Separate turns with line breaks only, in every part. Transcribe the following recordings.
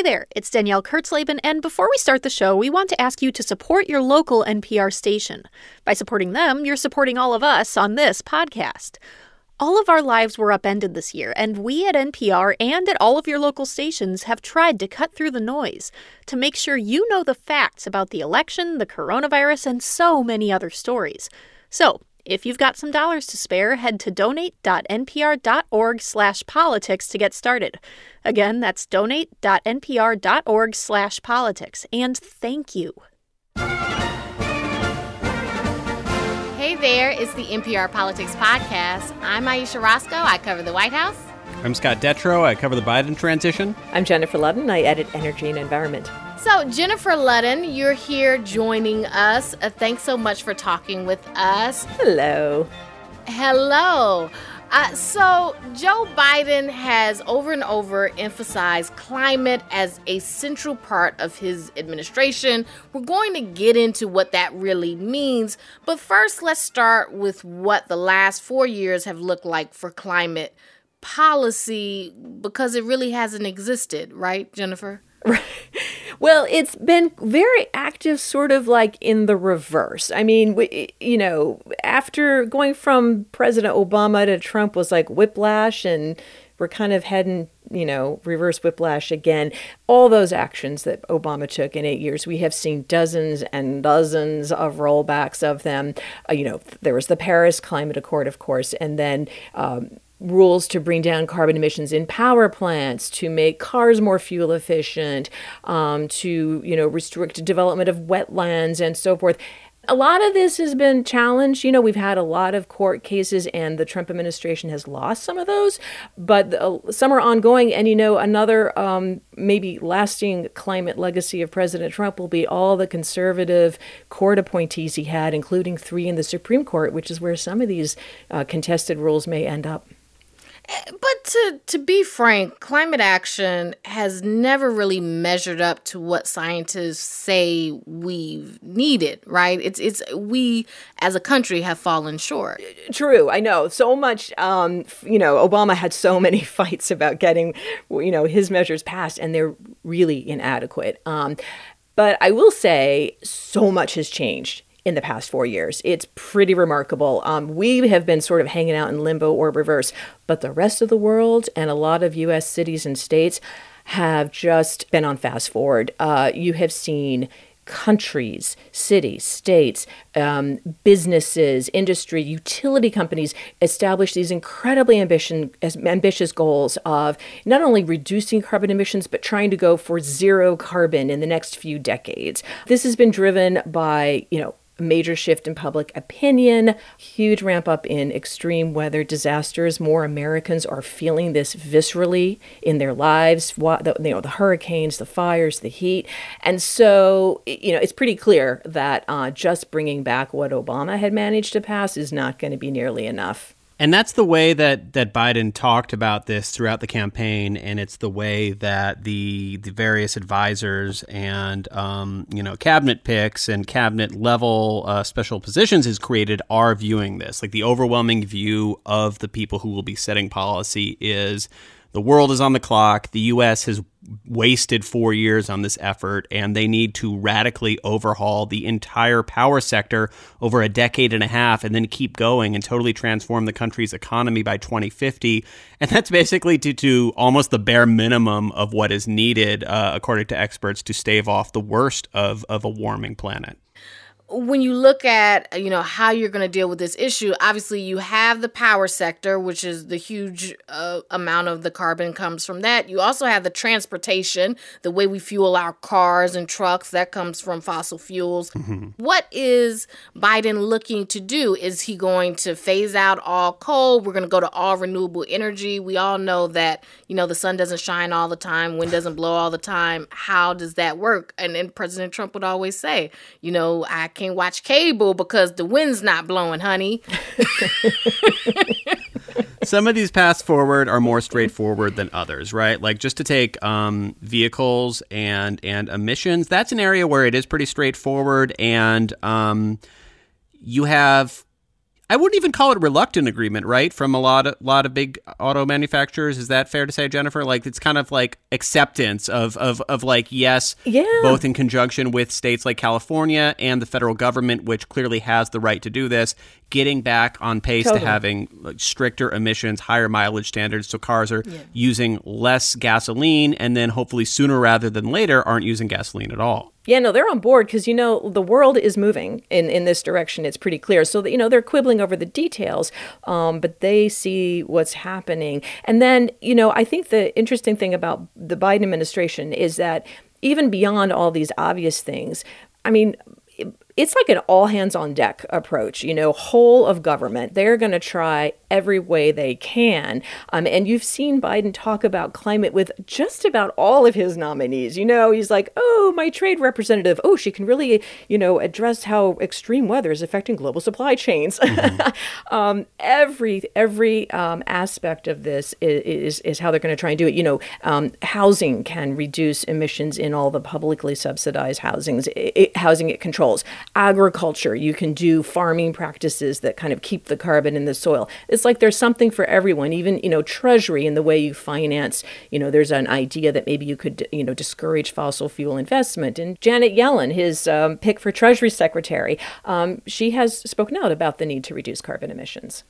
Hey there, it's Danielle Kurtzleben, and before we start the show, we want to ask you to support your local NPR station. By supporting them, you're supporting all of us on this podcast. All of our lives were upended this year, and we at NPR and at all of your local stations have tried to cut through the noise to make sure you know the facts about the election, the coronavirus, and so many other stories. So, if you've got some dollars to spare, head to donate.npr.org/politics to get started. Again, that's donate.npr.org/politics. And thank you.
Hey there, it's the NPR Politics Podcast. I'm Ayesha Rascoe. I cover the White House.
I'm Scott Detrow. I cover the Biden transition.
I'm Jennifer Ludden. I edit Energy and Environment.
So, Jennifer Ludden, you're here joining us. Uh, thanks so much for talking with us.
Hello.
Hello. Uh, so, Joe Biden has over and over emphasized climate as a central part of his administration. We're going to get into what that really means. But first, let's start with what the last four years have looked like for climate policy because it really hasn't existed, right, Jennifer?
Right. Well, it's been very active, sort of like in the reverse. I mean, we, you know, after going from President Obama to Trump was like whiplash, and we're kind of heading, you know, reverse whiplash again. All those actions that Obama took in eight years, we have seen dozens and dozens of rollbacks of them. Uh, you know, there was the Paris Climate Accord, of course, and then um, rules to bring down carbon emissions in power plants, to make cars more fuel efficient, um, to you know restrict development of wetlands and so forth. A lot of this has been challenged. You know, we've had a lot of court cases, and the Trump administration has lost some of those, but uh, some are ongoing. And, you know, another um, maybe lasting climate legacy of President Trump will be all the conservative court appointees he had, including three in the Supreme Court, which is where some of these uh, contested rules may end up.
But to to be frank, climate action has never really measured up to what scientists say we've needed, right? It's it's we as a country have fallen short.
True, I know. So much um, you know, Obama had so many fights about getting you know his measures passed and they're really inadequate. Um, but I will say so much has changed in the past four years. It's pretty remarkable. Um, we have been sort of hanging out in limbo or reverse, but the rest of the world and a lot of U.S. cities and states have just been on fast forward. Uh, you have seen countries, cities, states, um, businesses, industry, utility companies establish these incredibly ambition, ambitious goals of not only reducing carbon emissions, but trying to go for zero carbon in the next few decades. This has been driven by, you know, major shift in public opinion, huge ramp up in extreme weather disasters. More Americans are feeling this viscerally in their lives. The, you know, the hurricanes, the fires, the heat, and so you know it's pretty clear that uh, just bringing back what Obama had managed to pass is not going to be nearly enough.
And that's the way that, that Biden talked about this throughout the campaign, and it's the way that the the various advisors and um, you know cabinet picks and cabinet level uh, special positions is created are viewing this. Like the overwhelming view of the people who will be setting policy is the world is on the clock. The U.S. has wasted four years on this effort, and they need to radically overhaul the entire power sector over a decade and a half and then keep going and totally transform the country's economy by 2050. And that's basically to, to almost the bare minimum of what is needed, uh, according to experts, to stave off the worst of, of a warming planet
when you look at you know how you're going to deal with this issue obviously you have the power sector which is the huge uh, amount of the carbon comes from that. You also have the transportation the way we fuel our cars and trucks that comes from fossil fuels. Mm-hmm. what is biden looking to do? Is he going to phase out all coal? We're going to go to all renewable energy. We all know that you know the sun doesn't shine all the time wind doesn't blow all the time. How does that work? And then president trump would always say you know i can't watch cable because the wind's not blowing, honey.
Some of these paths forward are more straightforward than others, right? Like just to take um, vehicles and and emissions, that's an area where it is pretty straightforward, and um, you have I wouldn't even call it a reluctant agreement, right? From a lot of lot of big auto manufacturers. Is that fair to say, Jennifer? Like it's kind of like acceptance of of, of like yes,
Yeah.
both in conjunction with states like California and the federal government, which clearly has the right to do this, getting back on pace
Totally.
to having like, stricter emissions, higher mileage standards, so cars are using less gasoline, and then hopefully sooner rather than later aren't using gasoline at all.
Yeah, no, they're on board because you know the world is moving in in this direction. It's pretty clear. So you know they're quibbling over the details, um, but they see what's happening. And then you know I think the interesting thing about the Biden administration is that even beyond all these obvious things, I mean. It's like an all hands on deck approach, you know, whole of government. They're going to try every way they can. Um, and you've seen Biden talk about climate with just about all of his nominees. You know, he's like, oh, my trade representative, oh, she can really, you know, address how extreme weather is affecting global supply chains. um, every every um, aspect of this is, is, is how they're going to try and do it. You know, um, housing can reduce emissions in all the publicly subsidized housings, it, housing it controls. Agriculture, you can do farming practices that kind of keep the carbon in the soil. It's like there's something for everyone. Even you know, treasury in the way you finance. You know, there's an idea that maybe you could you know discourage fossil fuel investment. And Janet Yellen, his um, pick for Treasury Secretary, um, she has spoken out about the need to reduce carbon emissions.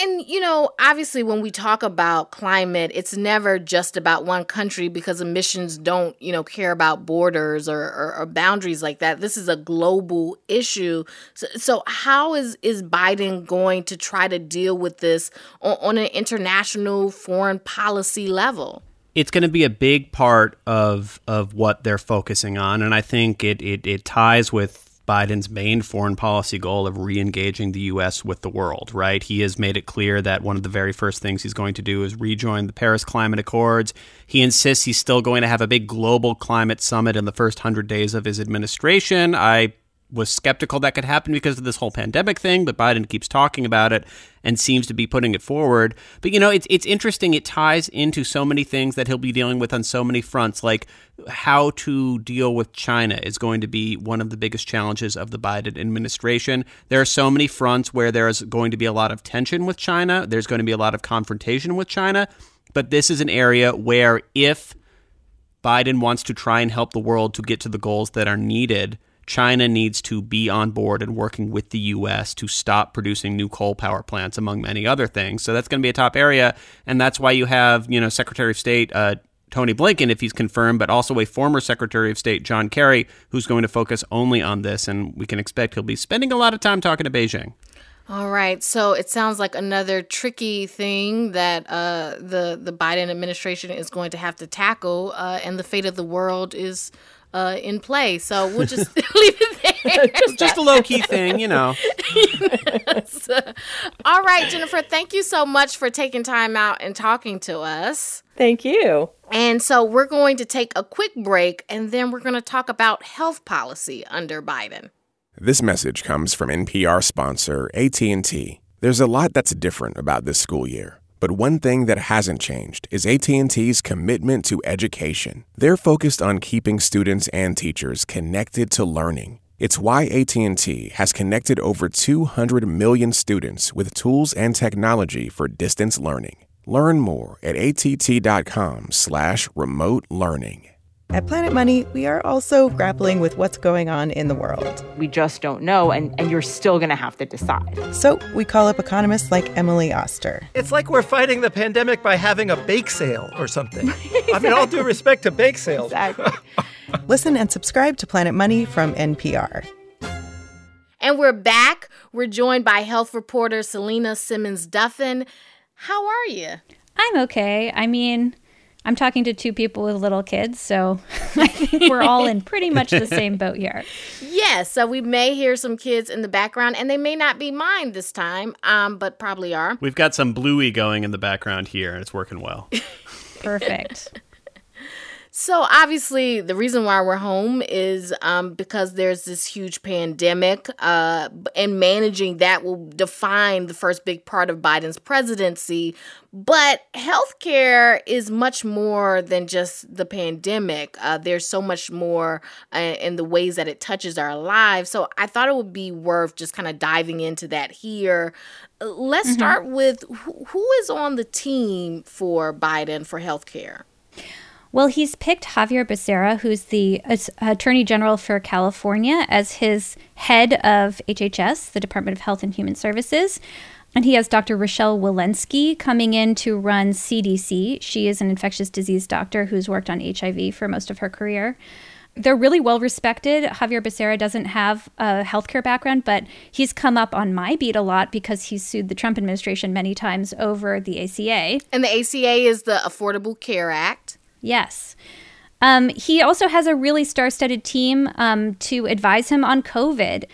And, you know, obviously, when we talk about climate, it's never just about one country because emissions don't, you know, care about borders or, or, or boundaries like that. This is a global issue. So, so how is, is Biden going to try to deal with this on, on an international foreign policy level?
it's going to be a big part of of what they're focusing on, and I think it it, it ties with Biden's main foreign policy goal of re-engaging the U.S. with the world. Right? He has made it clear that one of the very first things he's going to do is rejoin the Paris Climate Accords. He insists he's still going to have a big global climate summit in the first hundred days of his administration. I was skeptical that could happen because of this whole pandemic thing, but Biden keeps talking about it and seems to be putting it forward. But you know, it's it's interesting. It ties into so many things that he'll be dealing with on so many fronts, like how to deal with China is going to be one of the biggest challenges of the Biden administration. There are so many fronts where there's going to be a lot of tension with China. There's going to be a lot of confrontation with China. But this is an area where if Biden wants to try and help the world to get to the goals that are needed, China needs to be on board and working with the U.S. to stop producing new coal power plants, among many other things. So that's going to be a top area, and that's why you have, you know, Secretary of State uh, Tony Blinken, if he's confirmed, but also a former Secretary of State John Kerry, who's going to focus only on this, and we can expect he'll be spending a lot of time talking to Beijing.
All right, so it sounds like another tricky thing that uh, the the Biden administration is going to have to tackle, uh, and the fate of the world is uh, in play. So we'll just leave it there.
Just a low key thing, you know.
All right, Jennifer, thank you so much for taking time out and talking to us.
Thank you.
And so we're going to take a quick break, and then we're going to talk about health policy under Biden.
This message comes from NPR sponsor AT&T. There's a lot that's different about this school year, but one thing that hasn't changed is AT&T's commitment to education. They're focused on keeping students and teachers connected to learning. It's why AT&T has connected over 200 million students with tools and technology for distance learning. Learn more at att.com slash remote learning.
At Planet Money, we are also grappling with what's going on in the world.
We just don't know, and, and you're still going to have to decide.
So we call up economists like Emily Oster.
It's like we're fighting the pandemic by having a bake sale or something. I mean, all due respect to bake sales.
Exactly.
Listen and subscribe to Planet Money from NPR.
And we're back. We're joined by health reporter Selena Simmons Duffin. How are you?
I'm okay. I mean, I'm talking to two people with little kids, so I think we're all in pretty much the same boat here.
Yes, so we may hear some kids in the background, and they may not be mine this time, um, but probably are.
We've got some bluey going in the background here, and it's working well.
Perfect.
So obviously, the reason why we're home is um, because there's this huge pandemic, uh, and managing that will define the first big part of Biden's presidency. But healthcare is much more than just the pandemic. Uh, there's so much more uh, in the ways that it touches our lives. So I thought it would be worth just kind of diving into that here. Let's mm-hmm. start with who, who is on the team for Biden for healthcare.
Well, he's picked Xavier Becerra, who's the Attorney General for California, as his head of HHS, the Department of Health and Human Services. And he has Dr. Rochelle Walensky coming in to run CDC. She is an infectious disease doctor who's worked on HIV for most of her career. They're really well respected. Xavier Becerra doesn't have a healthcare background, but he's come up on my beat a lot because he's sued the Trump administration many times over the ACA.
And the ACA is the Affordable Care Act.
Yes. Um, he also has a really star studded team um, to advise him on COVID.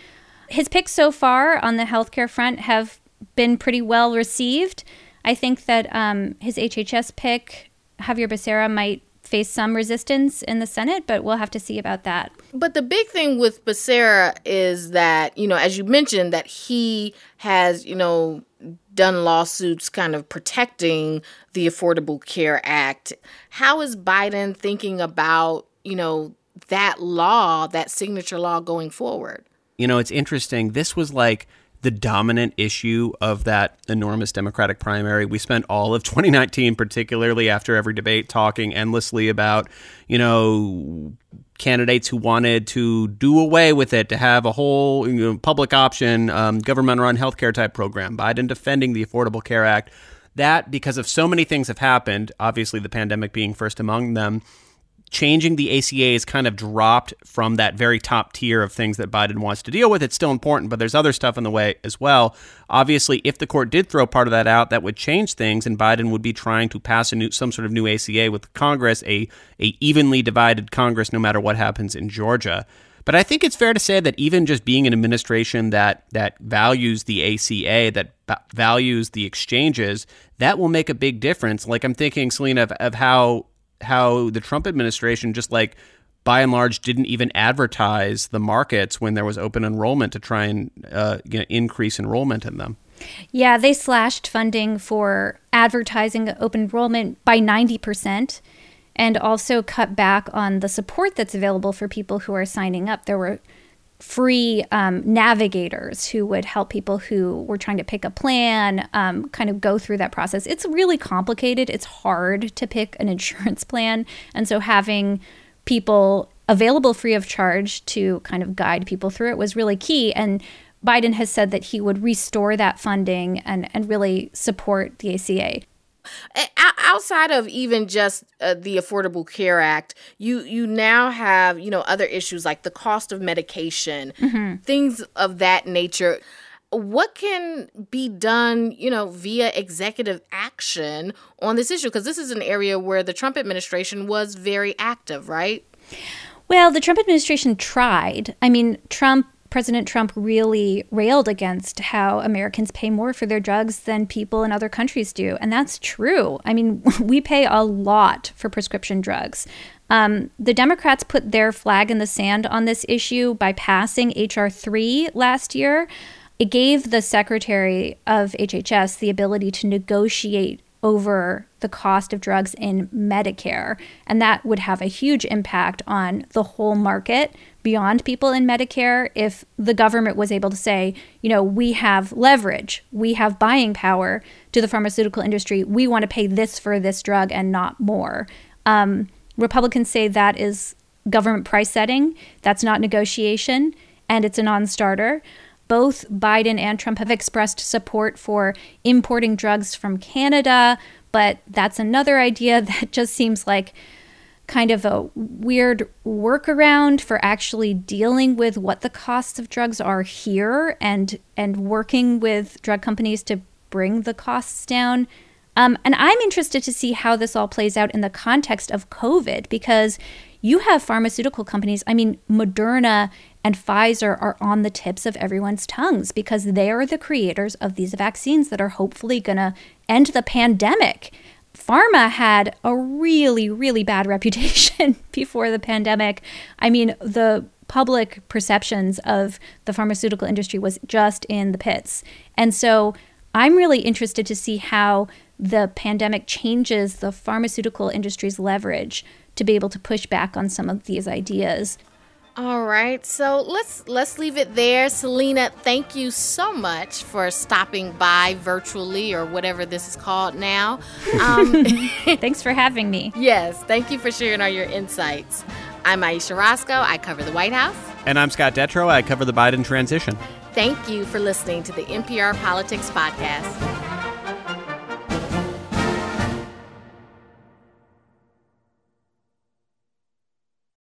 His picks so far on the healthcare front have been pretty well received. I think that um, his HHS pick, Xavier Becerra, might face some resistance in the Senate, but we'll have to see about that.
But the big thing with Becerra is that, you know, as you mentioned, that he has, you know, done lawsuits kind of protecting the Affordable Care Act. How is Biden thinking about, you know, that law, that signature law going forward?
You know, it's interesting. This was like the dominant issue of that enormous Democratic primary. We spent all of 2019, particularly after every debate, talking endlessly about, you know, candidates who wanted to do away with it, to have a whole you know, public option, um, government run healthcare type program. Biden defending the Affordable Care Act. That, because of so many things have happened, obviously the pandemic being first among them, changing the ACA is kind of dropped from that very top tier of things that Biden wants to deal with. It's still important, but there's other stuff in the way as well. Obviously, if the court did throw part of that out, that would change things, and Biden would be trying to pass a new, some sort of new ACA with Congress, a, a evenly divided Congress, no matter what happens in Georgia. But I think it's fair to say that even just being an administration that that values the ACA, that b- values the exchanges, that will make a big difference. Like I'm thinking, Selena, of, of how how the Trump administration just like by and large didn't even advertise the markets when there was open enrollment to try and uh, you know, increase enrollment in them.
Yeah, they slashed funding for advertising open enrollment by 90% and also cut back on the support that's available for people who are signing up. There were free um, navigators who would help people who were trying to pick a plan um, kind of go through that process. It's really complicated. It's hard to pick an insurance plan. And so having people available free of charge to kind of guide people through it was really key. And Biden has said that he would restore that funding and, and really support the ACA
outside of even just uh, the affordable care act you you now have you know other issues like the cost of medication mm-hmm. things of that nature what can be done you know via executive action on this issue because this is an area where the trump administration was very active right
well, the Trump administration tried. I mean, Trump President Trump really railed against how Americans pay more for their drugs than people in other countries do. And that's true. I mean, we pay a lot for prescription drugs. Um, the Democrats put their flag in the sand on this issue by passing H.R. 3 last year. It gave the Secretary of HHS the ability to negotiate over the cost of drugs in Medicare. And that would have a huge impact on the whole market beyond people in Medicare if the government was able to say, you know, we have leverage, we have buying power to the pharmaceutical industry. We want to pay this for this drug and not more. Um, Republicans say that is government price setting, that's not negotiation, and it's a non starter both Biden and Trump have expressed support for importing drugs from Canada, but that's another idea that just seems like kind of a weird workaround for actually dealing with what the costs of drugs are here and and working with drug companies to bring the costs down. Um, and I'm interested to see how this all plays out in the context of COVID because you have pharmaceutical companies. I mean, Moderna and Pfizer are on the tips of everyone's tongues because they are the creators of these vaccines that are hopefully going to end the pandemic. pharma had a really, really bad reputation before the pandemic. I mean, the public perceptions of the pharmaceutical industry was just in the pits. And so I'm really interested to see how the pandemic changes the pharmaceutical industry's leverage to be able to push back on some of these ideas.
All right, so let's let's leave it there. Selena, thank you so much for stopping by virtually or whatever this is called now.
Um, Thanks for having me.
Yes, thank you for sharing all your insights. I'm Ayesha Rascoe. I cover the White House.
And I'm Scott Detrow. I cover the Biden transition.
Thank you for listening to the NPR Politics Podcast.